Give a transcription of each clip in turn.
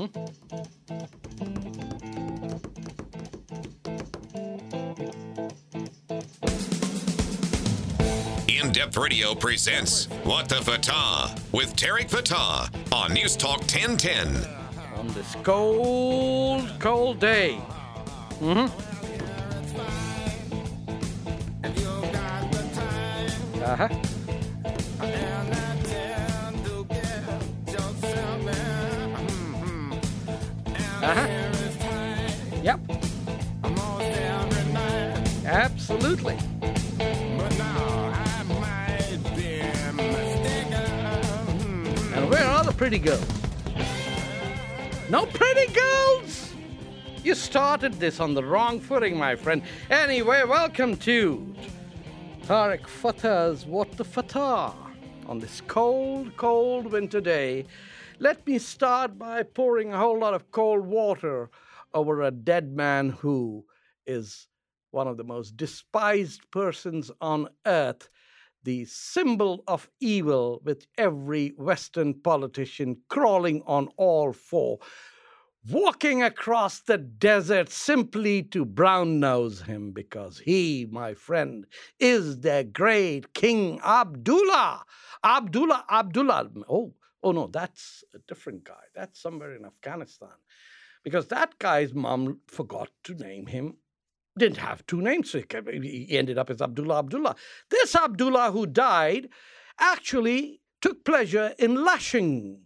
In Depth Radio presents What the Fatah with Tarek Fatah on News Talk 1010. on this cold, cold day. Mm-hmm. Pretty girls? No pretty girls! You started this on the wrong footing, my friend. Anyway, welcome to Tarek Fatah's What the Fatah on this cold, cold winter day. Let me start by pouring a whole lot of cold water over a dead man who is one of the most despised persons on earth, the symbol of evil, with every Western politician crawling on all four, walking across the desert simply to brown nose him because he, my friend, is the great King Abdullah. Abdullah, Abdullah. Oh, oh no, that's a different guy. That's somewhere in Afghanistan. Because that guy's mom forgot to name him didn't have two names. So he he ended up as Abdullah Abdullah. This Abdullah who died actually took pleasure in lashing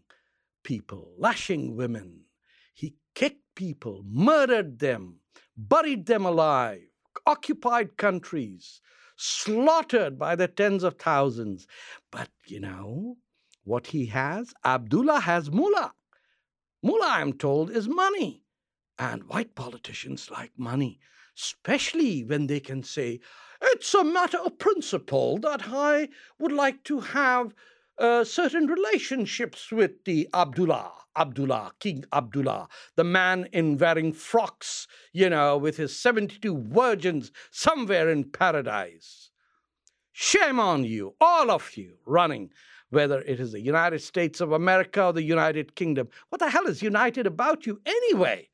people, lashing women. He kicked people, murdered them, buried them alive, occupied countries, slaughtered by the tens of thousands. But you know what he has? Abdullah has mullah. Mullah, I'm told, is money. And white politicians like money, especially when they can say, it's a matter of principle that I would like to have uh, certain relationships with the Abdullah, Abdullah, King Abdullah, the man in wearing frocks, you know, with his 72 virgins somewhere in paradise. Shame on you, all of you running, whether it is the United States of America or the United Kingdom. What the hell is united about you anyway?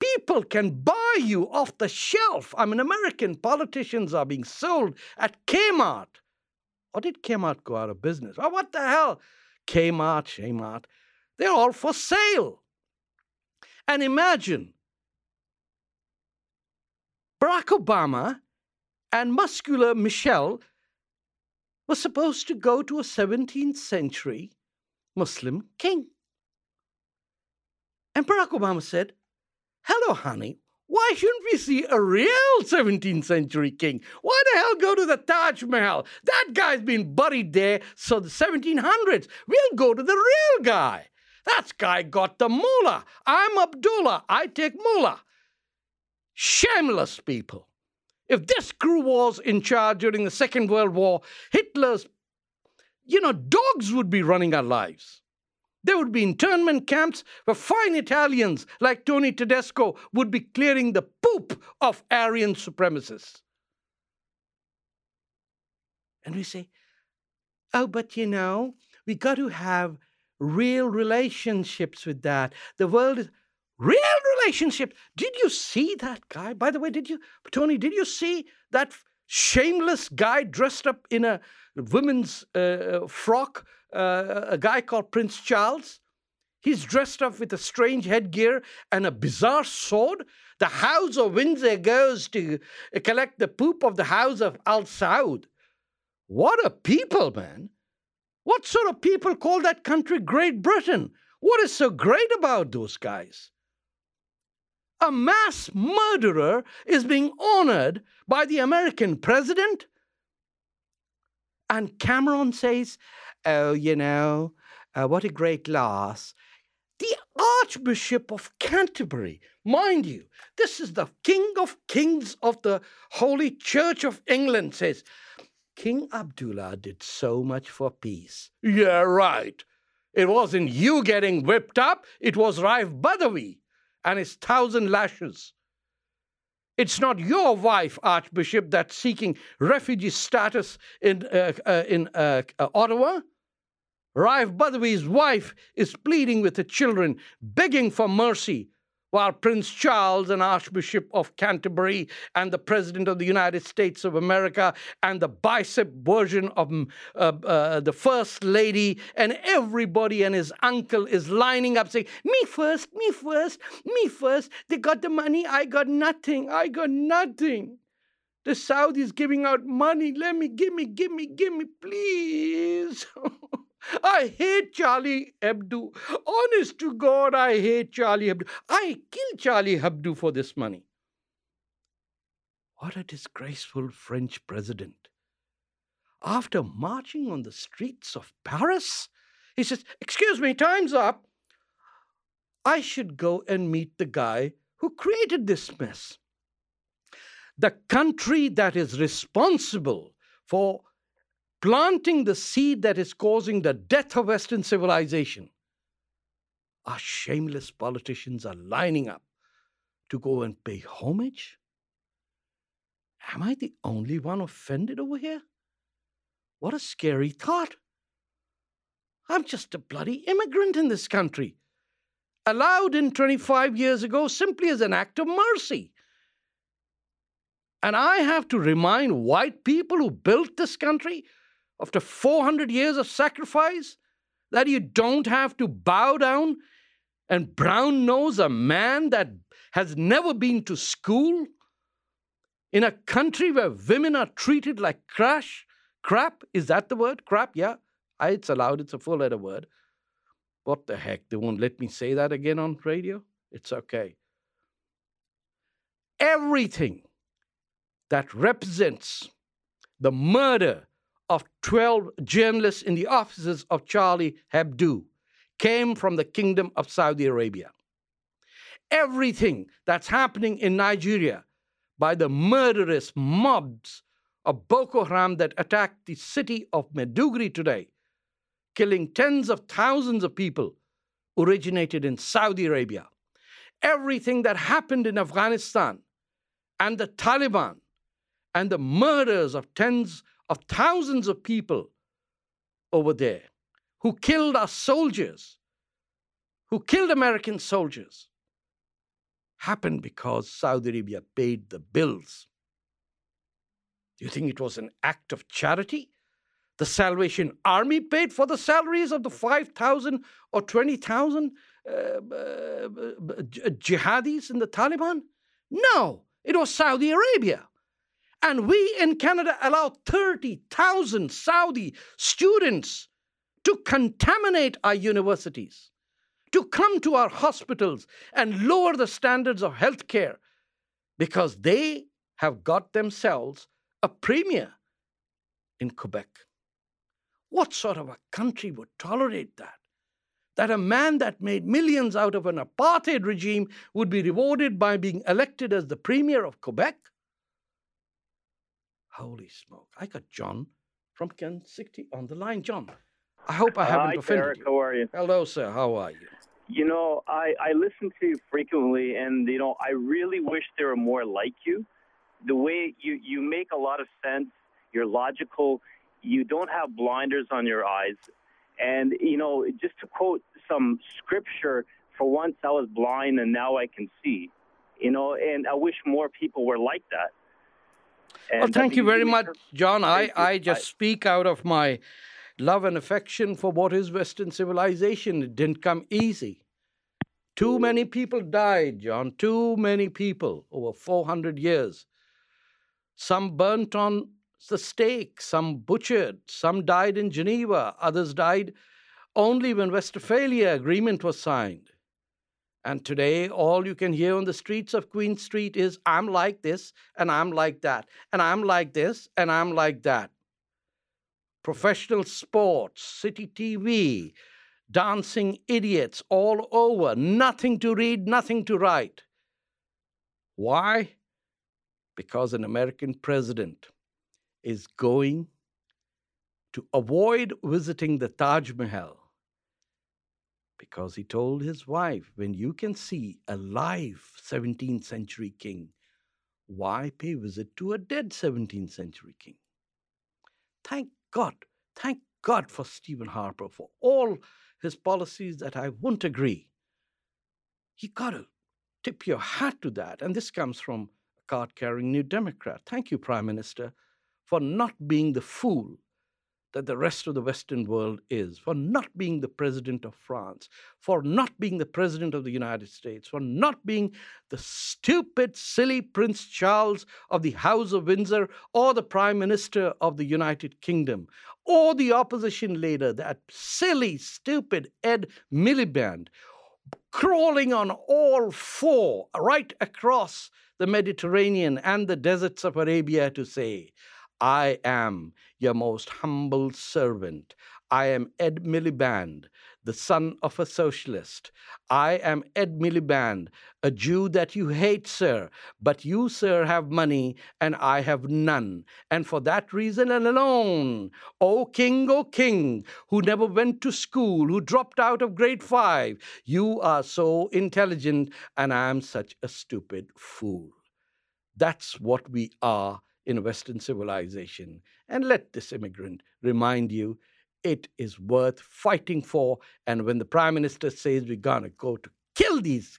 People can buy you off the shelf. I mean, American politicians are being sold at Kmart. Or did Kmart go out of business? Oh, what the hell? Kmart, Shmart, they're all for sale. And imagine Barack Obama and muscular Michelle were supposed to go to a 17th century Muslim king. And Barack Obama said, Hello, honey. Why shouldn't we see a real 17th century king? Why the hell go to the Taj Mahal? That guy's been buried there so the 1700s. We'll go to the real guy. That guy got the mullah. I'm Abdullah. I take mullah. Shameless people. If this crew was in charge during the Second World War, Hitler's, you know, dogs would be running our lives. There would be internment camps where fine Italians like Tony Tedesco would be clearing the poop of Aryan supremacists. And we say, oh, but you know, we got to have real relationships with that. The world is real relationships. Did you see that guy? By the way, did you, Tony, did you see that shameless guy dressed up in a woman's uh, frock, uh, a guy called Prince Charles? He's dressed up with a strange headgear and a bizarre sword. The House of Windsor goes to collect the poop of the House of Al Saud. What a people, man. What sort of people call that country Great Britain? What is so great about those guys? A mass murderer is being honored by the American president? And Cameron says, Oh, you know, uh, what a great loss. The Archbishop of Canterbury, mind you, this is the King of Kings of the Holy Church of England, says, King Abdullah did so much for peace. Yeah, right. It wasn't you getting whipped up, it was Raif Badawi and his thousand lashes. It's not your wife, Archbishop, that's seeking refugee status in, uh, uh, in uh, uh, Ottawa. Raif Badawi's wife is pleading with the children, begging for mercy, while Prince Charles, and Archbishop of Canterbury, and the President of the United States of America, and the bicep version of mm, uh, uh, the First Lady, and everybody and his uncle is lining up saying, Me first, me first, me first. They got the money, I got nothing, I got nothing. The Saudis giving out money. Let me, give me, give me, give me, please. I hate Charlie Hebdo. Honest to God, I hate Charlie Hebdo. I kill Charlie Hebdo for this money. What a disgraceful French president. After marching on the streets of Paris, he says, Excuse me, time's up. I should go and meet the guy who created this mess. The country that is responsible for planting the seed that is causing the death of Western civilization. Our shameless politicians are lining up to go and pay homage? Am I the only one offended over here? What a scary thought. I'm just a bloody immigrant in this country, allowed in 25 years ago simply as an act of mercy. And I have to remind white people who built this country after 400 years of sacrifice that you don't have to bow down and brown nose a man that has never been to school? In a country where women are treated like crash crap is that the word? Crap yeah. It's allowed it's a full letter word. What the heck they won't let me say that again on radio? It's okay. Everything that represents the murder of 12 journalists in the offices of Charlie Hebdo came from the Kingdom of Saudi Arabia. Everything that's happening in Nigeria by the murderous mobs of Boko Haram that attacked the city of Maiduguri today, killing tens of thousands of people, originated in Saudi Arabia. Everything that happened in Afghanistan and the Taliban and the murders of tens of thousands of people over there who killed our soldiers, who killed American soldiers, happened because Saudi Arabia paid the bills. Do you think it was an act of charity? The Salvation Army paid for the salaries of the 5,000 or 20,000 uh, uh, jihadis in the Taliban? No, it was Saudi Arabia. And we in Canada allow 30,000 Saudi students to contaminate our universities, to come to our hospitals and lower the standards of healthcare because they have got themselves a premier in Quebec. What sort of a country would tolerate that? That a man that made millions out of an apartheid regime would be rewarded by being elected as the premier of Quebec? Holy smoke. I got John from Kansas City on the line. John, I hope I haven't Hi, offended Derek. you. How are you? Hello, sir. How are you? You know, I, I listen to you frequently, and, you know, I really wish there were more like you. The way you, you make a lot of sense, you're logical, you don't have blinders on your eyes. And, you know, just to quote some scripture, for once I was blind and now I can see. You know, and I wish more people were like that. Well, And I thank you very much, John. I. I just speak out of my love and affection for what is Western civilization. It didn't come easy. Too many people died, John. Too many people over 400 years. Some burnt on the stake, some butchered, some died in Geneva, others died only when Westphalia Agreement was signed. And today, all you can hear on the streets of Queen Street is, I'm like this, and I'm like that, and I'm like this, and I'm like that. Professional sports, city TV, dancing idiots all over, nothing to read, nothing to write. Why? Because an American president is going to avoid visiting the Taj Mahal because he told his wife, when you can see a live 17th century king, why pay visit to a dead 17th century king? Thank God, thank God for Stephen Harper for all his policies that I won't agree. You got to tip your hat to that. And this comes from a card carrying New Democrat. Thank you, Prime Minister, for not being the fool that the rest of the Western world is, for not being the president of France, for not being the president of the United States, for not being the stupid, silly Prince Charles of the House of Windsor, or the Prime Minister of the United Kingdom, or the opposition leader, that silly, stupid Ed Miliband, crawling on all four right across the Mediterranean and the deserts of Arabia to say, I am your most humble servant. I am Ed Miliband, the son of a socialist. I am Ed Miliband, a Jew that you hate, sir. But you, sir, have money, and I have none. And for that reason and alone, O king, O king, who never went to school, who dropped out of grade five, you are so intelligent, and I am such a stupid fool. That's what we are in Western civilization. And let this immigrant remind you it is worth fighting for. And when the prime minister says we're going to go to kill these,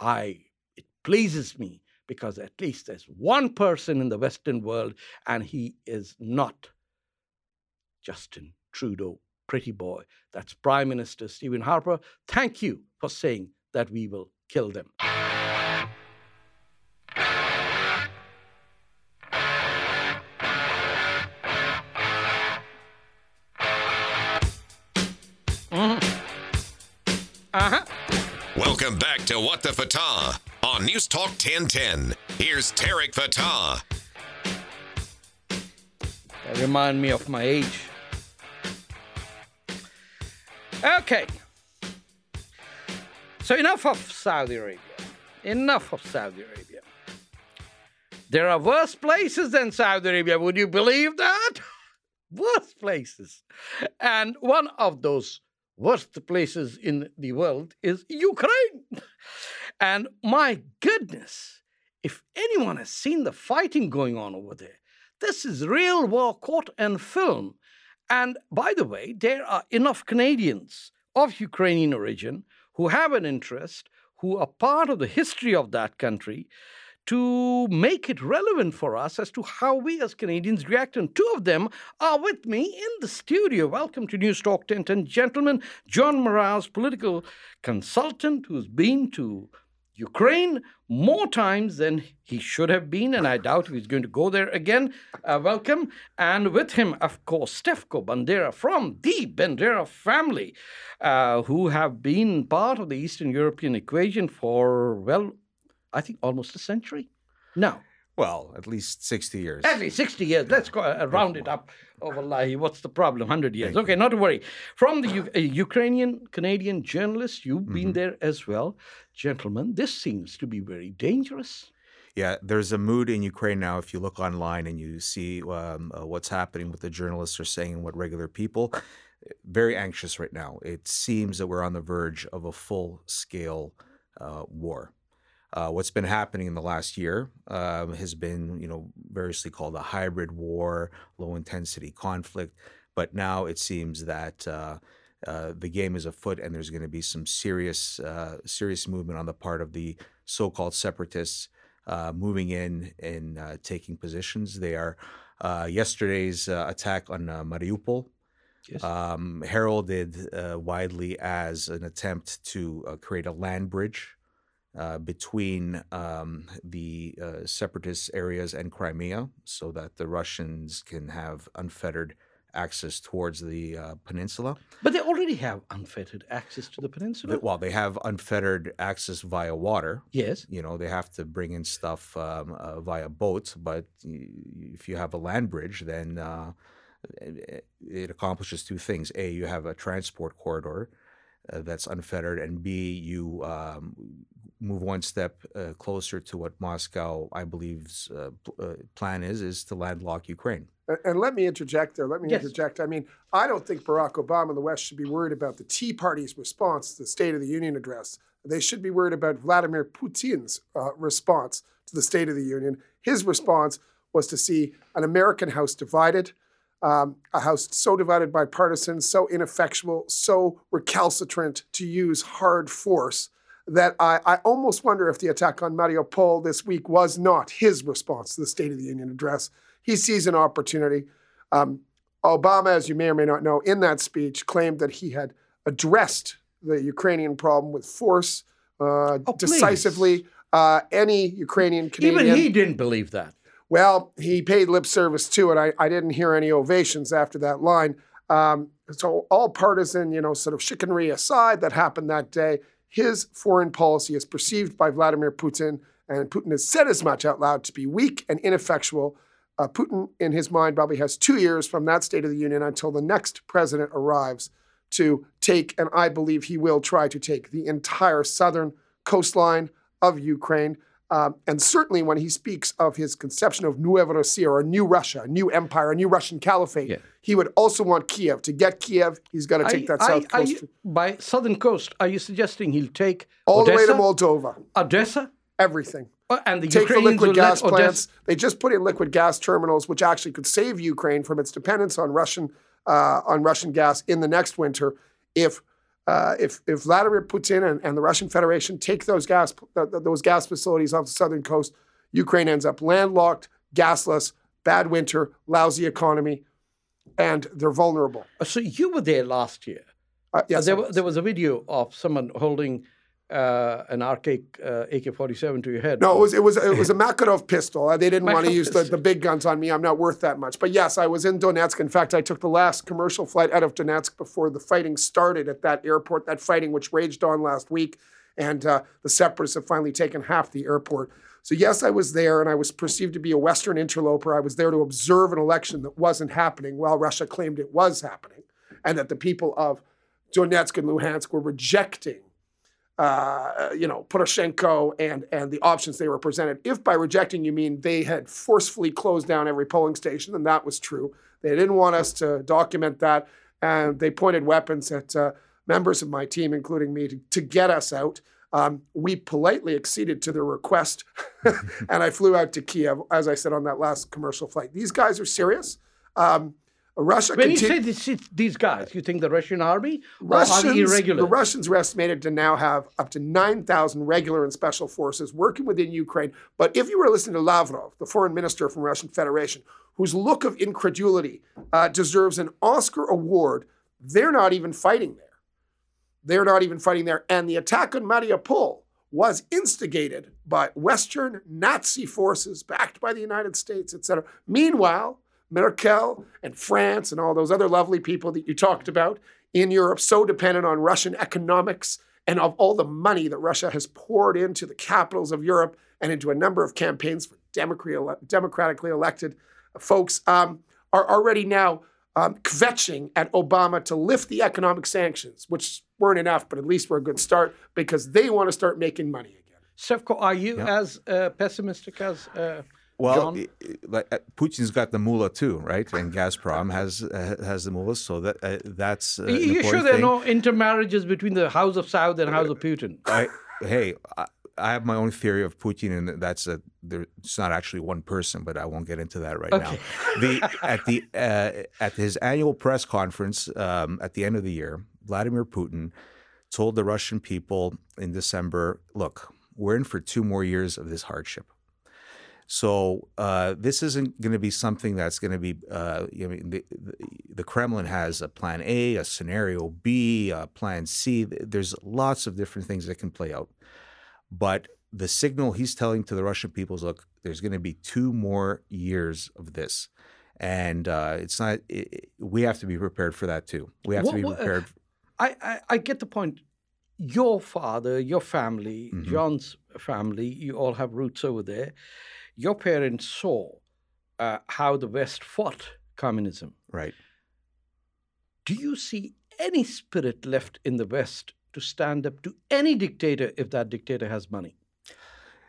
I it pleases me because at least there's one person in the Western world, and he is not Justin Trudeau, pretty boy. That's Prime Minister Stephen Harper. Thank you for saying that we will kill them. To What the Fatah on News Talk 1010. Here's Tarek Fatah. That remind me of my age. Okay. So enough of Saudi Arabia. Enough of Saudi Arabia. There are worse places than Saudi Arabia. Would you believe that? worse places. And one of those worst places in the world is Ukraine. And my goodness, if anyone has seen the fighting going on over there, this is real war caught and film. And by the way, there are enough Canadians of Ukrainian origin who have an interest, who are part of the history of that country, to make it relevant for us as to how we as Canadians react. And two of them are with me in the studio. Welcome to News Talk 1010. Gentlemen, John Mraz, political consultant who's been to Ukraine more times than he should have been, and I doubt if he's going to go there again. Uh, welcome. And with him, of course, Stefko Bandera from the Bandera family, uh, who have been part of the Eastern European equation for, well, I think almost a century. No. Well, at least 60 years. At least 60 years. Let's go uh, round it up. Oh, wallahi, what's the problem? 100 years. Thank okay, not to worry. From the U- uh, Ukrainian Canadian journalist, you've been Mhm. there as well. Gentlemen, this seems to be very dangerous. Yeah, there's a mood in Ukraine now. If you look online and you see um, uh, what's happening, what the journalists are saying, and what regular people, very anxious right now. It seems that we're on the verge of a full scale uh, war. Uh, what's been happening in the last year um, has been, you know, variously called a hybrid war, low intensity conflict. But now it seems that uh, uh, the game is afoot, and there's going to be some serious, uh, serious movement on the part of the so-called separatists uh, moving in and uh, taking positions. They are uh, yesterday's uh, attack on uh, Mariupol Yes. um, heralded uh, widely as an attempt to uh, create a land bridge uh, between um, the uh, separatist areas and Crimea so that the Russians can have unfettered access towards the uh, peninsula. but they already have unfettered access to the peninsula. Well, they have unfettered access via water. yes. You know, they have to bring in stuff um, uh, via boats, but y- if you have a land bridge, then uh, it accomplishes two things. A, you have a transport corridor uh, that's unfettered, and B, you um, move one step uh, closer to what Moscow, I believe's uh, pl- uh, plan is, is to landlock Ukraine. And- And let me interject there. Let me Yes. interject. I mean, I don't think Barack Obama and the West should be worried about the Tea Party's response to the State of the Union address. They should be worried about Vladimir Putin's uh, response to the State of the Union. His response was to see an American House divided, Um, a house so divided by partisans, so ineffectual, so recalcitrant to use hard force that I, I almost wonder if the attack on Mariupol this week was not his response to the State of the Union address. He sees an opportunity. Um, Obama, as you may or may not know, in that speech claimed that he had addressed the Ukrainian problem with force, uh, Oh, decisively. Uh, any Ukrainian Canadian. Even he didn't believe that. Well, he paid lip service to it. I, I didn't hear any ovations after that line. Um, so, all partisan, you know, sort of chicanery aside that happened that day, his foreign policy is perceived by Vladimir Putin, and Putin has said as much out loud to be weak and ineffectual. Uh, Putin, in his mind, probably has two years from that State of the Union until the next president arrives to take, and I believe he will try to take, the entire southern coastline of Ukraine. Um, and certainly when he speaks of his conception of Nueva Russia, or a new Russia, a new empire, a new Russian caliphate, Yeah. he would also want Kiev. To get Kiev, he's got to take that Are- south are coast you- by southern coast, are you suggesting he'll take all the way to Moldova. Odessa, Everything. Uh, and the Take the liquid gas plants. Odessa? They just put in liquid gas terminals, which actually could save Ukraine from its dependence on Russian uh, on Russian gas in the next winter. If uh, if if Vladimir Putin and, and the Russian Federation take those gas th- th- those gas facilities off the southern coast, Ukraine ends up landlocked, gasless, bad winter, lousy economy, and they're vulnerable. Uh, So you were there last year. Uh, yes, there, was. there was a video of someone holding uh, an archaic uh, AK-47 to your head. No, it was it was it was a Makarov pistol. Uh, They didn't want to use the, the big guns on me. I'm not worth that much. But yes, I was in Donetsk. In fact, I took the last commercial flight out of Donetsk before the fighting started at that airport. That fighting, which raged on last week, and uh, the separatists have finally taken half the airport. So yes, I was there, and I was perceived to be a Western interloper. I was there to observe an election that wasn't happening, while Russia claimed it was happening, and that the people of Donetsk and Luhansk were rejecting uh, you know, Poroshenko and and the options they were presented. If by rejecting you mean they had forcefully closed down every polling station, then that was true. They didn't want us to document that, and they pointed weapons at uh, members of my team, including me, to, to get us out. Um, we politely acceded to their request, and I flew out to Kiev, as I said on that last commercial flight. These guys are serious. Um, Russia When you say this, these guys, you think the Russian army Russians, irregular? the Russians are estimated to now have up to 9,000 regular and special forces working within Ukraine. But if you were listening to Lavrov, the foreign minister from Russian Federation, whose look of incredulity uh, deserves an Oscar award, they're not even fighting there. They're not even fighting there. And the attack on Mariupol was instigated by Western Nazi forces backed by the United States, etc. Meanwhile, Merkel and France and all those other lovely people that you talked about in Europe, so dependent on Russian economics and of all the money that Russia has poured into the capitals of Europe and into a number of campaigns for democra- democratically elected folks, um, are already now um, kvetching at Obama to lift the economic sanctions, which weren't enough, but at least were a good start because they want to start making money again. Stefko, are you as uh, pessimistic as uh, Well, John? like uh, Putin's got the mullah too, right? And Gazprom has uh, has the mullah, so that uh, that's uh, Are you sure there are no intermarriages between the House of Saud and House of Putin? I, hey, I, I have my own theory of Putin, and that's a there, it's not actually one person, but I won't get into that right Okay. now. The at the uh, at his annual press conference um, at the end of the year, Vladimir Putin told the Russian people in December, "Look, we're in for two more years of this hardship." So uh, this isn't going to be something that's going to be. Uh, you know, the, the, Kremlin has a plan A, a scenario B, a plan C. There's lots of different things that can play out. But the signal he's telling to the Russian people is, look, there's going to be two more years of this, and uh, it's not. It, we have to be prepared for that too. We have What- to be what- uh, prepared. I, I, I get the point. Your father, your family, Mhm. John's family, you all have roots over there. Your parents saw uh, how the West fought communism. right. Do you see any spirit left in the West to stand up to any dictator if that dictator has money?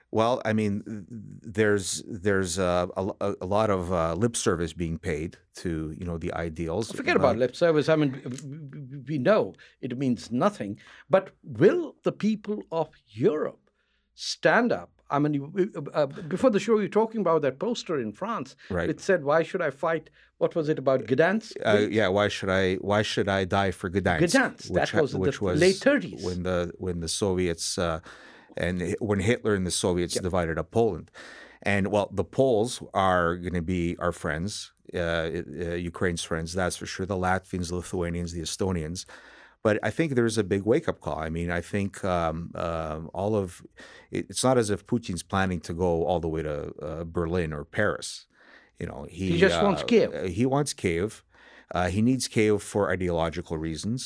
Well, I mean, there's there's uh, a, a, lot of uh, lip service being paid to you know the ideals. Forget about lip service. I mean, we know it means nothing. But will the people of Europe stand up I mean, uh, before the show, you were talking about that poster in France. Right. It said, "Why should I fight?" What was it about Gdansk? Uh, yeah, why should I? Why should I die for Gdansk? Gdansk, that ha- was in the late 30s. when the when the Soviets uh, and when Hitler and the Soviets divided up Poland, and well, the Poles are going to be our friends, uh, uh, Ukraine's friends, that's for sure. The Latvians, Lithuanians, the Estonians. But I think there's a big wake up call. I mean, I think um, um all of it, it's not as if Putin's planning to go all the way to uh, Berlin or Paris. You know, he, He just wants uh, Kiev. uh, He wants Kiev. Uh, he needs Kiev for ideological reasons.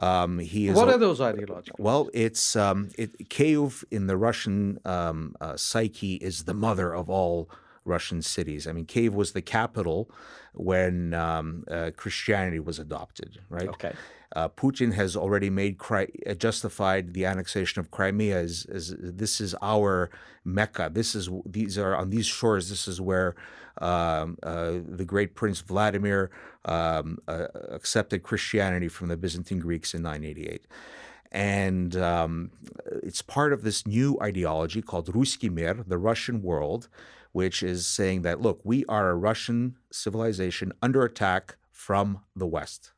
Um, he is What are those ideological? well, it's um, it, Kiev in the Russian um, uh, psyche is the mother of all Russian cities. I mean, Kiev was the capital when um, uh, Christianity was adopted, right? Okay. Uh, Putin has already made uh, justified the annexation of Crimea as, as this is our Mecca. This is these are on these shores. This is where um, uh, the great Prince Vladimir um, uh, accepted Christianity from the Byzantine Greeks in 988. And um, it's part of this new ideology called Ruski Mir, the Russian world, which is saying that, look, we are a Russian civilization under attack from the West.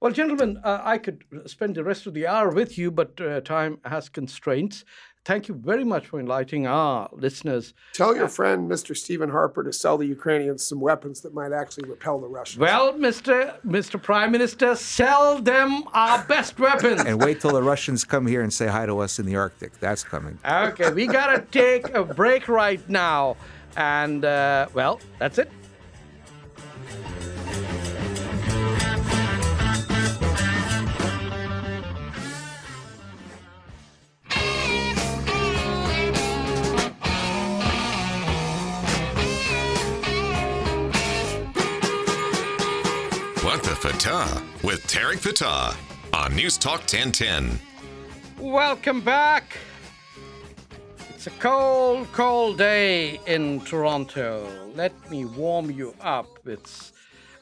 Well, gentlemen, uh, I could spend the rest of the hour with you, but uh, time has constraints. Thank you very much for enlightening our listeners. Tell your friend, Mr. Stephen Harper, to sell the Ukrainians some weapons that might actually repel the Russians. Well, Mr. Mr. Prime Minister, sell them our best weapons. And wait till the Russians come here and say hi to us in the Arctic. That's coming. Okay, we gotta take a break right now. And, uh, well, that's it. What with Tarek Fatah on News Talk 1010. Welcome back. It's a cold, cold day in Toronto. Let me warm you up. It's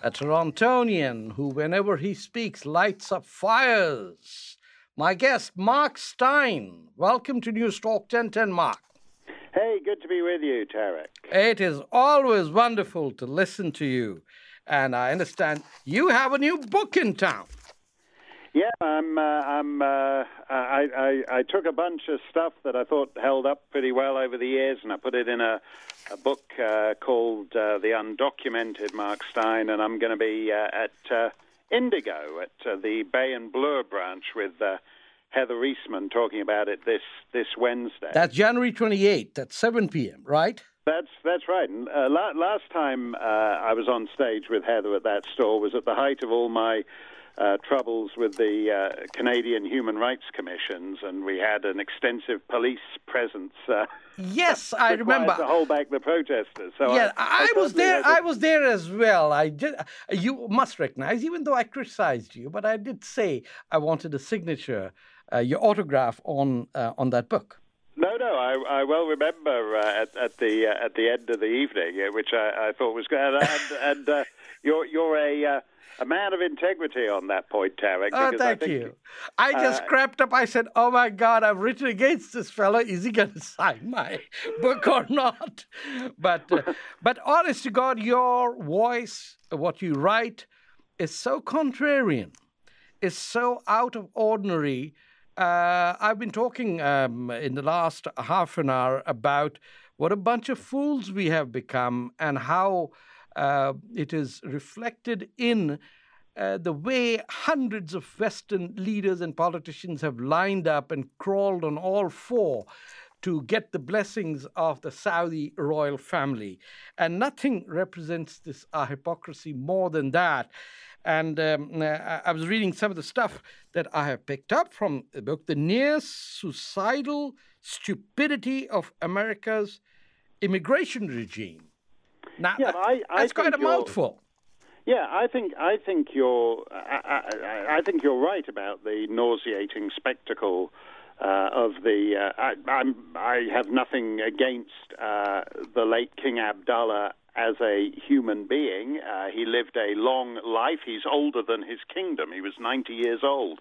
a Torontonian who, whenever he speaks, lights up fires. My guest, Mark Steyn. Welcome to News Talk 1010, Mark. Hey, good to be with you, Tarek. It is always wonderful to listen to you. And I understand you have a new book in town. Yeah, I'm. Uh, I'm. Uh, I, I I took a bunch of stuff that I thought held up pretty well over the years, and I put it in a a book uh, called uh, "The Undocumented Mark Steyn," and I'm going to be uh, at uh, Indigo at uh, the Bay and Bloor branch with uh, Heather Eastman talking about it this this Wednesday. That's January 28th at 7 p.m., right? That's that's right. And, uh, la- last time uh, I was on stage with Heather at that store was at the height of all my uh, troubles with the uh, Canadian Human Rights Commissions, and we had an extensive police presence. Uh, Yes, I remember. to hold back the protesters. So yeah, I, I, was there. I was there as well. I did. You must recognize, even though I criticized you, but I did say I wanted a signature, uh, your autograph on uh, on that book. No, no, I, I well remember uh, at, at the uh, at the end of the evening, uh, which I, I thought was good. And, and, and uh, you're you're a uh, a man of integrity on that point, Tarek. Oh, because I thank think- you. I just crept up. I said, "Oh my God, I've written against this fellow. Is he going to sign my book or not?" But, uh, but honest to God, your voice, what you write, is so contrarian. Is so out of ordinary. Uh, I've been talking um, in the last half an hour about what a bunch of fools we have become and how uh, it is reflected in uh, the way hundreds of Western leaders and politicians have lined up and crawled on all four to get the blessings of the Saudi royal family. And nothing represents this uh, hypocrisy more than that. And um, uh, I I was reading some of the stuff that I have picked up from the book, The Near Suicidal Stupidity of America's Immigration Regime. Now, Yeah, that- I- I that's quite a mouthful. Yeah, I think I think you're I, I, I think you're right about the nauseating spectacle uh, of the. Uh, I, I'm I have nothing against uh, the late King Abdullah as a human being. Uh, he lived a long life. He's older than his kingdom. He was 90 years old,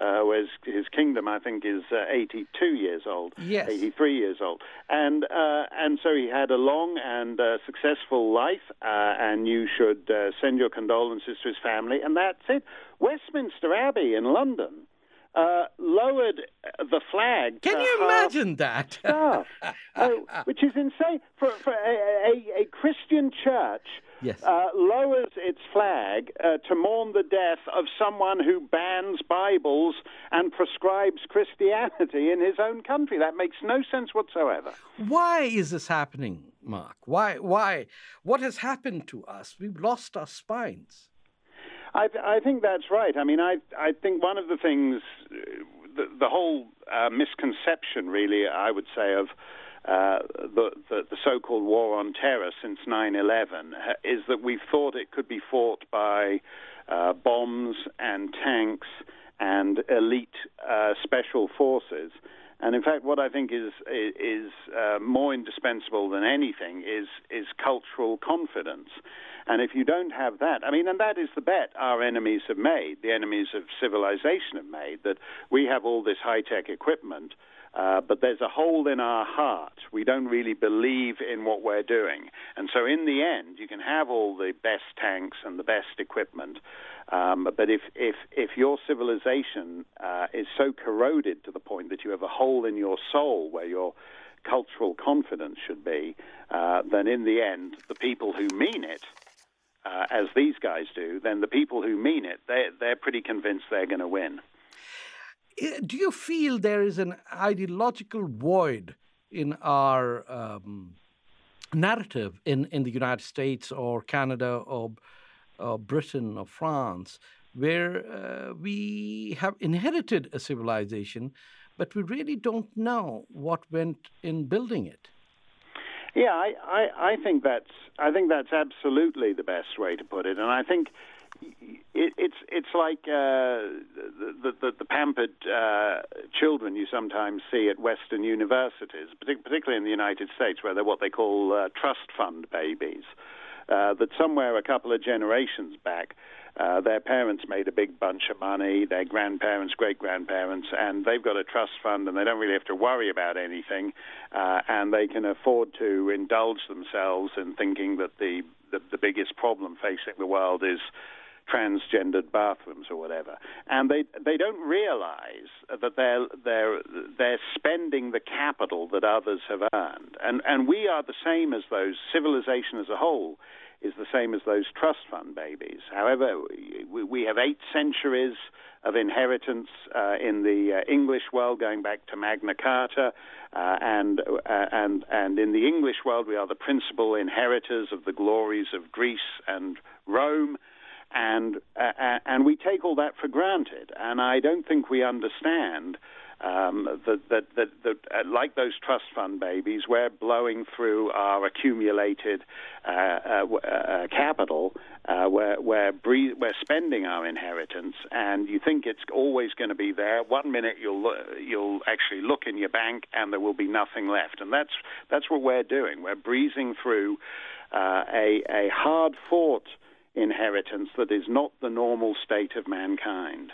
uh, whereas his kingdom, I think, is uh, 82 years old, Yes. 83 years old. And, uh, and so he had a long and uh, successful life, uh, and you should uh, send your condolences to his family. And that's it. Westminster Abbey in London uh, lowered the flag. Can you imagine that? staff, oh, which is insane for, for a, a, a Christian church. Yes. Uh, lowers its flag uh, to mourn the death of someone who bans Bibles and prescribes Christianity in his own country. That makes no sense whatsoever. Why is this happening, Mark? Why? Why? What has happened to us? We've lost our spines. I, I think that's right. I mean, I, I think one of the things, uh, the, the whole uh, misconception, really, I would say, of uh, the, the, the so-called war on terror since 9/11 uh, is that we thought it could be fought by uh, bombs and tanks and elite uh, special forces. And in fact, what I think is is uh, more indispensable than anything is is cultural confidence. And if you don't have that, I mean, and that is the bet our enemies have made, the enemies of civilization have made, that we have all this high tech equipment, uh, but there's a hole in our heart. We don't really believe in what we're doing. And so in the end, you can have all the best tanks and the best equipment. Um, but if, if, if your civilization uh, is so corroded to the point that you have a hole in your soul where your cultural confidence should be, uh, then in the end, the people who mean it, uh, as these guys do, then the people who mean it, they're, they're pretty convinced they're going to win. Do you feel there is an ideological void in our um, narrative in, in the United States or Canada or, or Britain or France, where uh, we have inherited a civilization, but we really don't know what went in building it? Yeah, I, I, I think that's I think that's absolutely the best way to put it, and I think it, it's it's like uh, the, the the pampered uh, children you sometimes see at Western universities, particularly in the United States, where they're what they call uh, trust fund babies. Uh, that somewhere a couple of generations back, uh, their parents made a big bunch of money, their grandparents, great grandparents, and they've got a trust fund and they don't really have to worry about anything, uh, and they can afford to indulge themselves in thinking that the, the, the biggest problem facing the world is transgendered bathrooms or whatever, and they they don't realize that they're they're they're spending the capital that others have earned, and and we are the same as those. Civilization as a whole is the same as those trust fund babies. However, we, have eight centuries of inheritance uh, in the uh, English world, going back to Magna Carta, uh, and uh, and and in the English world, we are the principal inheritors of the glories of Greece and Rome and uh, and we take all that for granted. And I don't think we understand um, that, that, that, that uh, like those trust fund babies, we're blowing through our accumulated uh, uh, uh, capital. Uh, we're, we're, breathe, we're spending our inheritance, and you think it's always going to be there. One minute you'll you'll actually look in your bank, and there will be nothing left. And that's that's what we're doing. We're breezing through uh, a a hard fought inheritance that is not the normal state of mankind.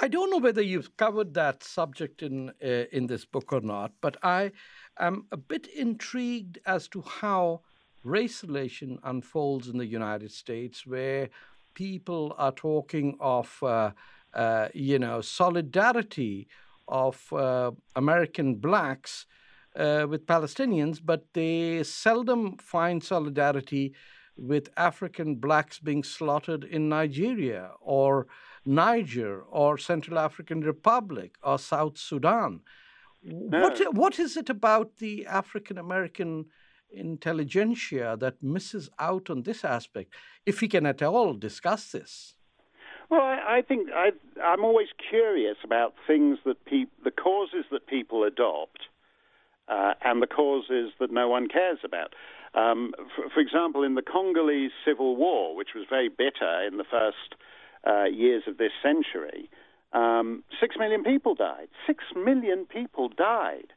I don't know whether you've covered that subject in uh, in this book or not, but I am a bit intrigued as to how race relation unfolds in the United States, where people are talking of uh, uh, you know solidarity of uh, American blacks uh, with Palestinians, but they seldom find solidarity with African blacks being slaughtered in Nigeria or Niger or Central African Republic or South Sudan. What, what is it about the African American intelligentsia that misses out on this aspect, if we can at all discuss this? Well, I, I think I, I'm always curious about things that peop, the causes that people adopt, uh, and the causes that no one cares about. Um, for, for, example, in the Congolese Civil War, which was very bitter in the first uh, years of this century, um, six million people died. Six million people died.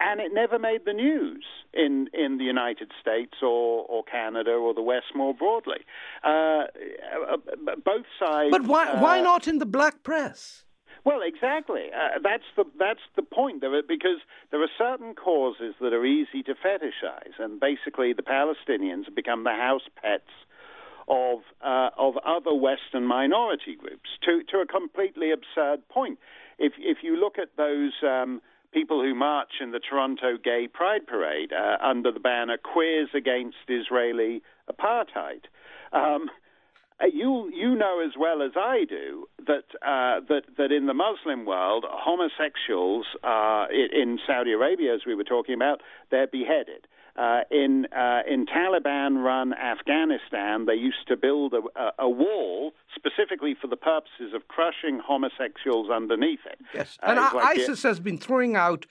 and it never made the news in, in the United States or, or Canada or the West more broadly. Uh, both sides. But why, uh, why not in the black press? Well, exactly. Uh, that's the that's the point of it because there are certain causes that are easy to fetishize, and basically the Palestinians have become the house pets of uh, of other Western minority groups to to a completely absurd point. If if you look at those. Um, people who march in the Toronto Gay Pride Parade uh, under the banner "Queers Against Israeli Apartheid." Um, you you know as well as I do that uh, that that in the Muslim world, homosexuals uh, in Saudi Arabia, as we were talking about, they're beheaded. Uh, in uh, in Taliban-run Afghanistan, they used to build a, a, wall specifically for the purposes of crushing homosexuals underneath it. Yes, uh, and like ISIS it, has been throwing out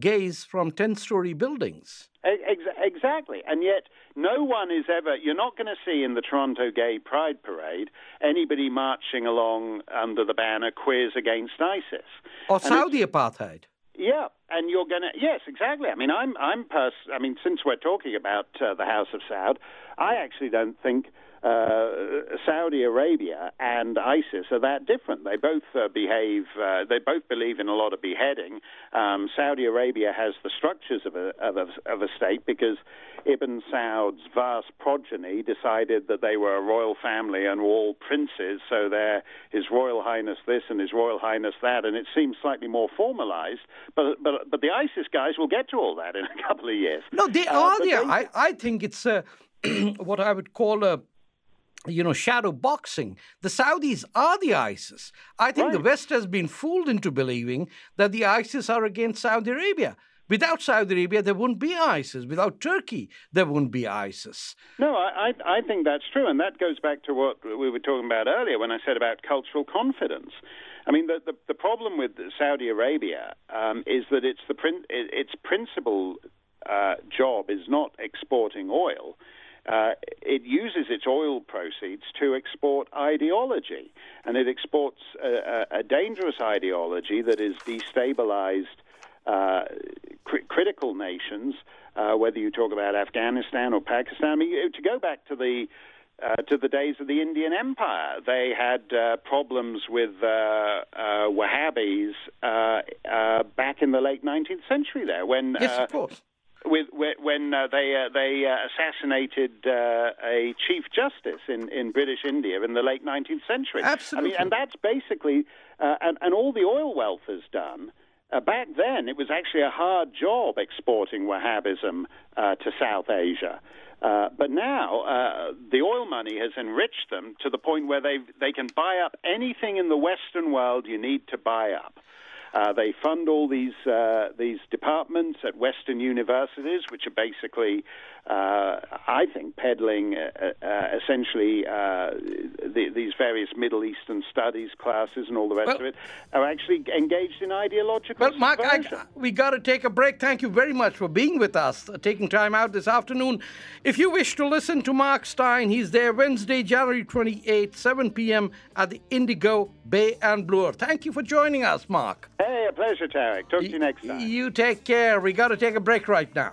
gays from ten-story buildings. Ex- exactly, and yet no one is ever, you're not going to see in the Toronto Gay Pride Parade anybody marching along under the banner Queers Against ISIS. Or Saudi apartheid. Yeah, and you're going to yes, exactly. I mean, I'm I'm pers- I mean, since we're talking about uh, the House of Saud, I actually don't think uh, Saudi Arabia and ISIS are that different. They both uh, behave, uh, they both believe in a lot of beheading. Um, Saudi Arabia has the structures of a, of, a, of a state because Ibn Saud's vast progeny decided that they were a royal family and were all princes, so they're His Royal Highness this and His Royal Highness that, and it seems slightly more formalized. But, but, but the ISIS guys will get to all that in a couple of years. No, they uh, are there. They... I, I think it's uh, what I would call a you know, shadow boxing. The Saudis are the ISIS. I think right. the West has been fooled into believing that the ISIS are against Saudi Arabia. Without Saudi Arabia, there wouldn't be ISIS. Without Turkey, there wouldn't be ISIS. No, I, I think that's true. And that goes back to what we were talking about earlier when I said about cultural confidence. I mean, the, the, the problem with Saudi Arabia um, is that it's the its principal uh, job is not exporting oil uh, it uses its oil proceeds to export ideology, and it exports a, a, a dangerous ideology that has destabilized uh, cr- critical nations, uh, whether you talk about Afghanistan or Pakistan. I mean, to go back to the uh, to the days of the Indian Empire. They had uh, problems with uh, uh Wahhabis uh, back in the late 19th century. There, when yes, of course with when uh, they uh, they uh, assassinated uh, a chief justice in, in British India in the late 19th century. Absolutely, I mean, and that's basically uh, and and all the oil wealth has done. Uh, back then, it was actually a hard job exporting Wahhabism to South Asia. but now the oil money has enriched them to the point where they they can buy up anything in the Western world you need to buy up. Uh, they fund all these uh, these departments at Western universities, which are basically, uh, I think, peddling uh, uh, essentially uh, the, these various Middle Eastern studies classes and all the rest well, of it are actually engaged in ideological. Well, Mark, I, we got to take a break. Thank you very much for being with us, taking time out this afternoon. If you wish to listen to Mark Steyn, he's there Wednesday, January 28th, 7 p.m. at the Indigo Bay and Bloor. Thank you for joining us, Mark. Hey, a pleasure, Tarek. Talk to you next time. You take care. We got to take a break right now.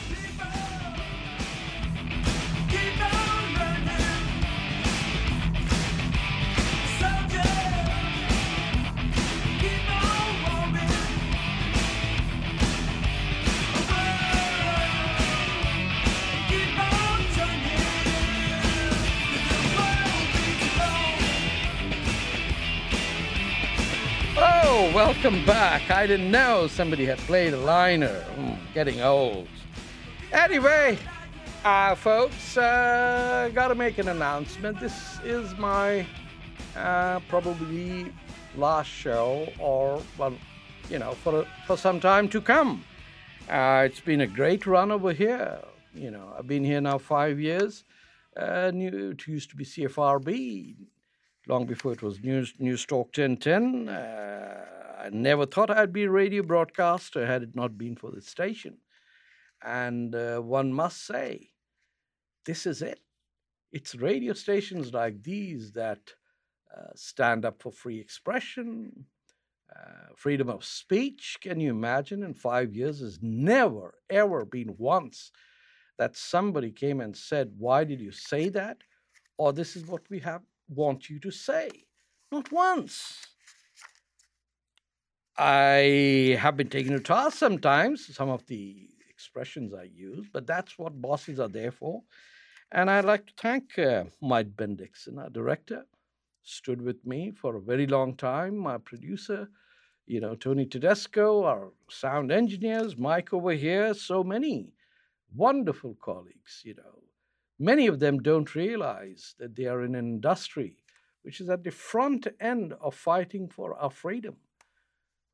welcome back. I didn't know somebody had played a liner. Mm, getting old. Anyway, uh, folks, uh, gotta make an announcement. This is my uh, probably last show, or well, you know, for for some time to come. Uh, it's been a great run over here. You know, I've been here now five years. Uh, new, it used to be CFRB long before it was News News Talk 1010. Uh, I never thought I'd be a radio broadcaster had it not been for the station. And uh, one must say, this is it. It's radio stations like these that uh, stand up for free expression, uh, freedom of speech. Can you imagine? In five years, has never, ever been once that somebody came and said, Why did you say that? Or this is what we have want you to say. Not once. I have been taken to task sometimes, some of the expressions I use, but that's what bosses are there for. And I'd like to thank uh, Mike Bendixen, our director, stood with me for a very long time, my producer, you know, Tony Tedesco, our sound engineers, Mike over here, so many wonderful colleagues, you know. Many of them don't realize that they are in an industry which is at the front end of fighting for our freedom.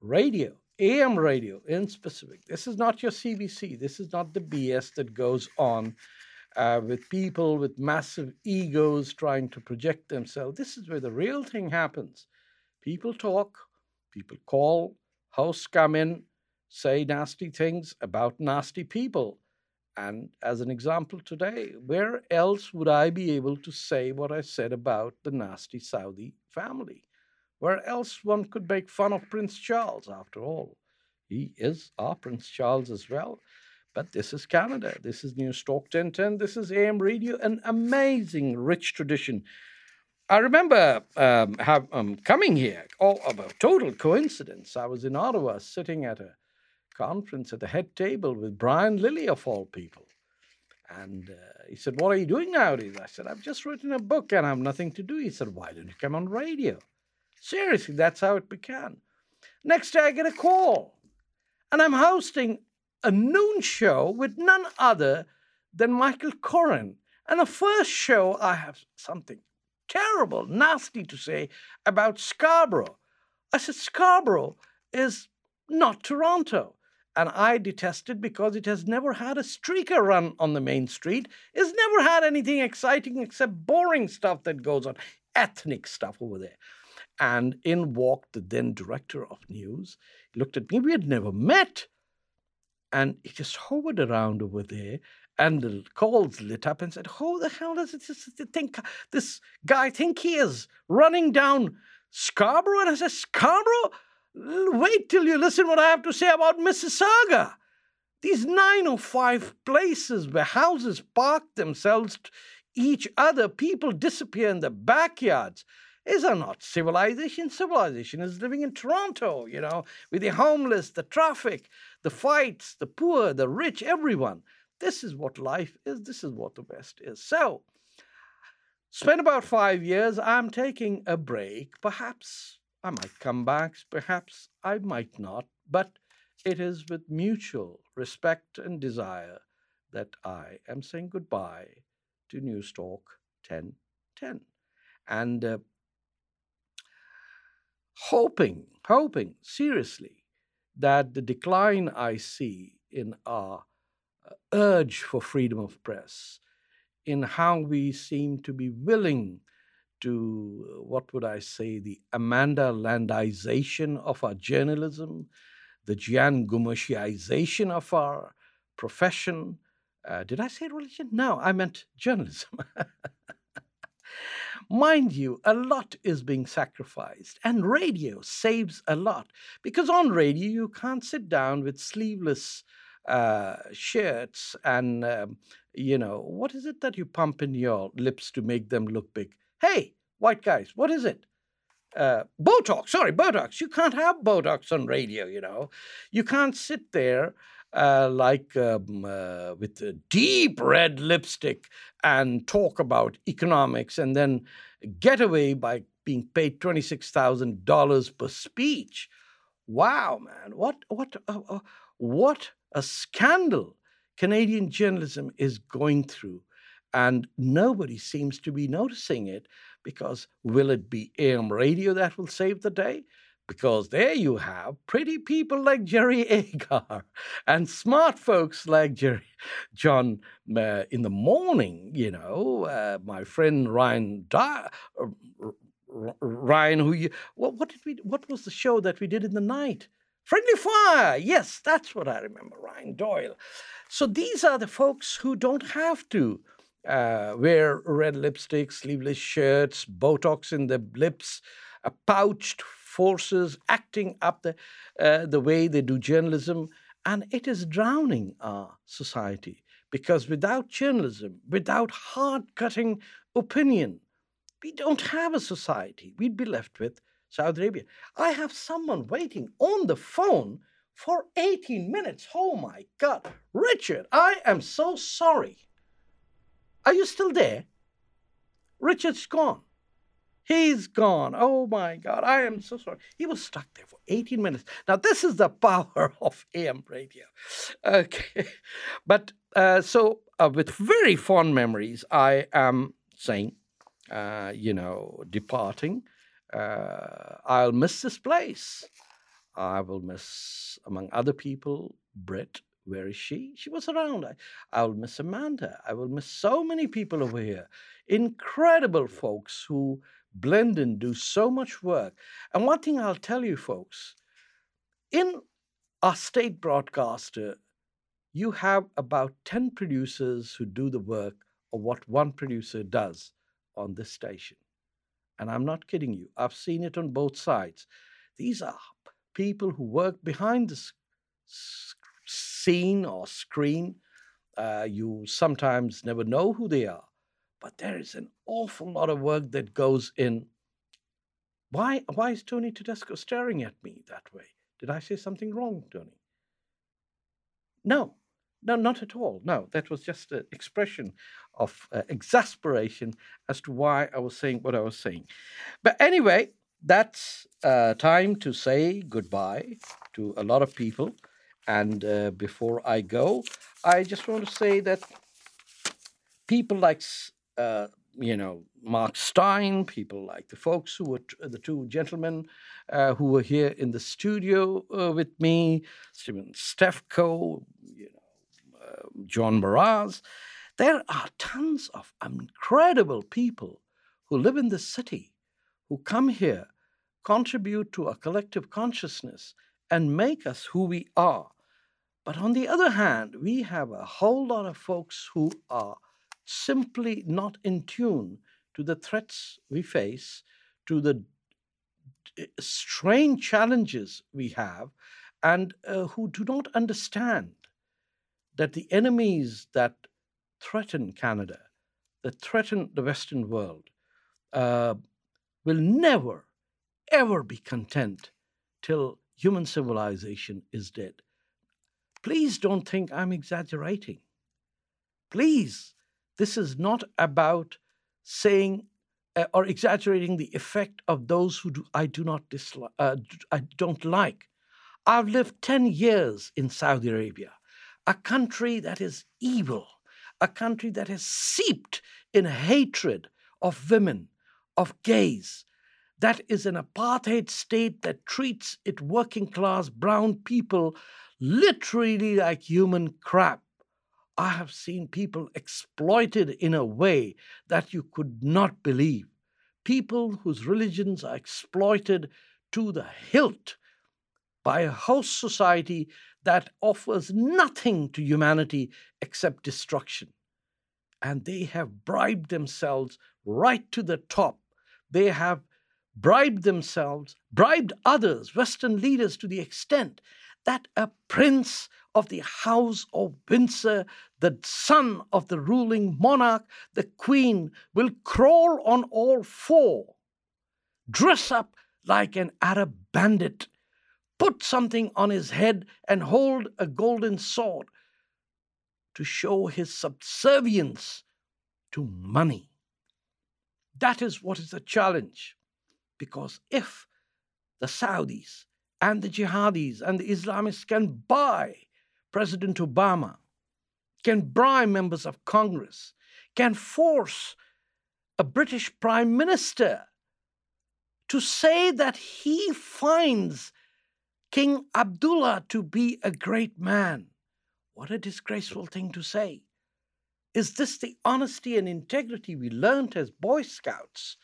Radio, AM radio in specific. This is not your CBC. This is not the BS that goes on uh, with people with massive egos trying to project themselves. This is where the real thing happens. People talk, people call, hosts come in, say nasty things about nasty people. And as an example today, where else would I be able to say what I said about the nasty Saudi family? Where else one could make fun of Prince Charles, after all? He is our Prince Charles as well. But this is Canada. This is News Talk 1010. This is AM Radio, an amazing, rich tradition. I remember um, have, um, coming here, all of a total coincidence. I was in Ottawa sitting at a conference at the head table with Brian Lilley, of all people. And uh, he said, What are you doing nowadays? I said, I've just written a book and I have nothing to do. He said, Why don't you come on radio? Seriously, that's how it began. Next day, I get a call, and I'm hosting a noon show with none other than Michael Coren. And the first show, I have something terrible, nasty to say about Scarborough. I said, Scarborough is not Toronto and I detest it because it has never had a streaker run on the main street. It's never had anything exciting except boring stuff that goes on, ethnic stuff over there. And in walked the then director of news. He looked at me. We had never met. And he just hovered around over there. And the calls lit up and said, Who the hell does this, think this guy think he is running down Scarborough? And I said, Scarborough? Wait till you listen what I have to say about Mississauga. These nine or five places where houses park themselves each other, people disappear in the backyards. These are not civilization. Civilization is living in Toronto, you know, with the homeless, the traffic, the fights, the poor, the rich, everyone. This is what life is. This is what the West is. So, spend about five years. I'm taking a break, perhaps I might come back, perhaps I might not, but it is with mutual respect and desire that I am saying goodbye to News Talk 1010. And uh, hoping, hoping seriously that the decline I see in our uh, urge for freedom of press, in how we seem to be willing to what would I say, the Amanda Landization of our journalism, the Jian Ghomeshi of our profession. Uh, did I say religion? No, I meant journalism. Mind you, a lot is being sacrificed, and radio saves a lot because on radio you can't sit down with sleeveless uh, shirts and, um, you know, what is it that you pump in your lips to make them look big? Hey, white guys, what is it? Uh, Botox, sorry, Botox. You can't have Botox on radio, you know. You can't sit there uh, like um, uh, with deep red lipstick and talk about economics and then get away by being paid $26,000 per speech. Wow, man. What, what, uh, uh, what a scandal Canadian journalism is going through and nobody seems to be noticing it because will it be AM radio that will save the day? Because there you have pretty people like Jerry Agar and smart folks like Jerry, John uh, in the morning. You know, uh, my friend Ryan uh, Ryan, who you what, what did we? What was the show that we did in the night? Friendly Fire. Yes, that's what I remember. Ryan Doyle. So these are the folks who don't have to uh, wear red lipstick, sleeveless shirts, Botox in their lips, a pouched forces acting up the, uh, the way they do journalism, and it is drowning our society because without journalism, without hard cutting opinion, we don't have a society. We'd be left with Saudi Arabia. I have someone waiting on the phone for 18 minutes. Oh my God. Richard, I am so sorry. Are you still there? Richard's gone. He's gone. Oh my God. I am so sorry. He was stuck there for 18 minutes. Now, this is the power of AM radio. Okay. But uh, so, uh, with very fond memories, I am saying, uh, you know, departing. Uh, I'll miss this place. I will miss, among other people, Britt. Where is she? She was around. I, I will miss Amanda. I will miss so many people over here. Incredible folks who blend and do so much work. And one thing I'll tell you, folks, in our state broadcaster, you have about 10 producers who do the work of what one producer does on this station. And I'm not kidding you, I've seen it on both sides. These are people who work behind the scene or screen. Uh, you sometimes never know who they are. But there is an awful lot of work that goes in. Why, why is Tony Tedesco staring at me that way? Did I say something wrong, Tony? No, no, not at all. No, that was just an expression of uh, exasperation as to why I was saying what I was saying. But anyway, that's uh, time to say goodbye to a lot of people. And uh, before I go, I just want to say that people like uh, you know, Mark Steyn, people like the folks who were t- the two gentlemen uh, who were here in the studio uh, with me, Stephen Stefko, you know, uh, John Mraz. There are tons of incredible people who live in the city, who come here, contribute to a collective consciousness, and make us who we are. But on the other hand, we have a whole lot of folks who are simply not in tune to the threats we face, to the strange challenges we have, and uh, who do not understand that the enemies that threaten Canada, that threaten the Western world, uh, will never, ever be content till human civilization is dead. Please don't think I'm exaggerating. Please this is not about saying uh, or exaggerating the effect of those who do, I do not dislike, uh, I don't like. I've lived 10 years in Saudi Arabia, a country that is evil, a country that is seeped in hatred of women, of gays, that is an apartheid state that treats its working class brown people literally like human crap. I have seen people exploited in a way that you could not believe. People whose religions are exploited to the hilt by a host society that offers nothing to humanity except destruction. And they have bribed themselves right to the top. They have bribed themselves, bribed others, Western leaders, to the extent that a prince of the House of Windsor, the son of the ruling monarch, the Queen, will crawl on all four, dress up like an Arab bandit, put something on his head, and hold a golden sword to show his subservience to money. That is what is the challenge. Because if the Saudis and the jihadis and the Islamists can buy President Obama, can bribe members of Congress, can force a British Prime Minister to say that he finds King Abdullah to be a great man. What a disgraceful thing to say. Is this the honesty and integrity we learnt as Boy Scouts?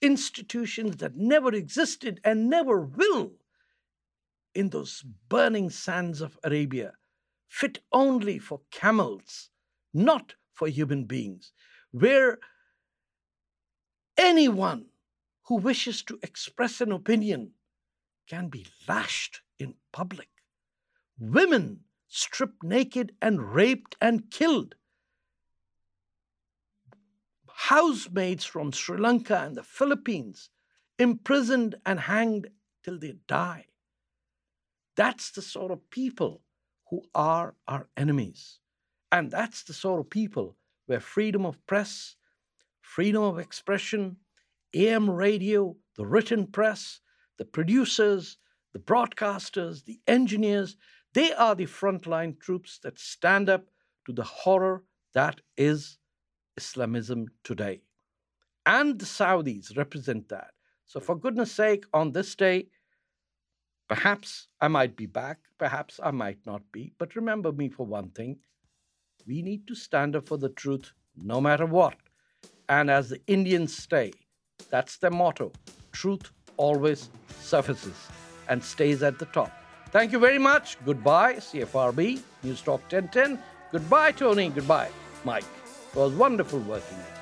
Institutions that never existed and never will in those burning sands of Arabia, fit only for camels, not for human beings, where anyone who wishes to express an opinion can be lashed in public. Women stripped naked and raped and killed. Housemaids from Sri Lanka and the Philippines imprisoned and hanged till they die. That's the sort of people who are our enemies. And that's the sort of people where freedom of press, freedom of expression, AM radio, the written press, the producers, the broadcasters, the engineers, they are the frontline troops that stand up to the horror that is Islamism today. And the Saudis represent that. So, for goodness sake, on this day, perhaps I might be back, perhaps I might not be, but remember me for one thing we need to stand up for the truth no matter what. And as the Indians say, that's their motto truth always surfaces and stays at the top. Thank you very much. Goodbye, CFRB, News Talk 1010. Goodbye, Tony. Goodbye, Mike. It was wonderful working.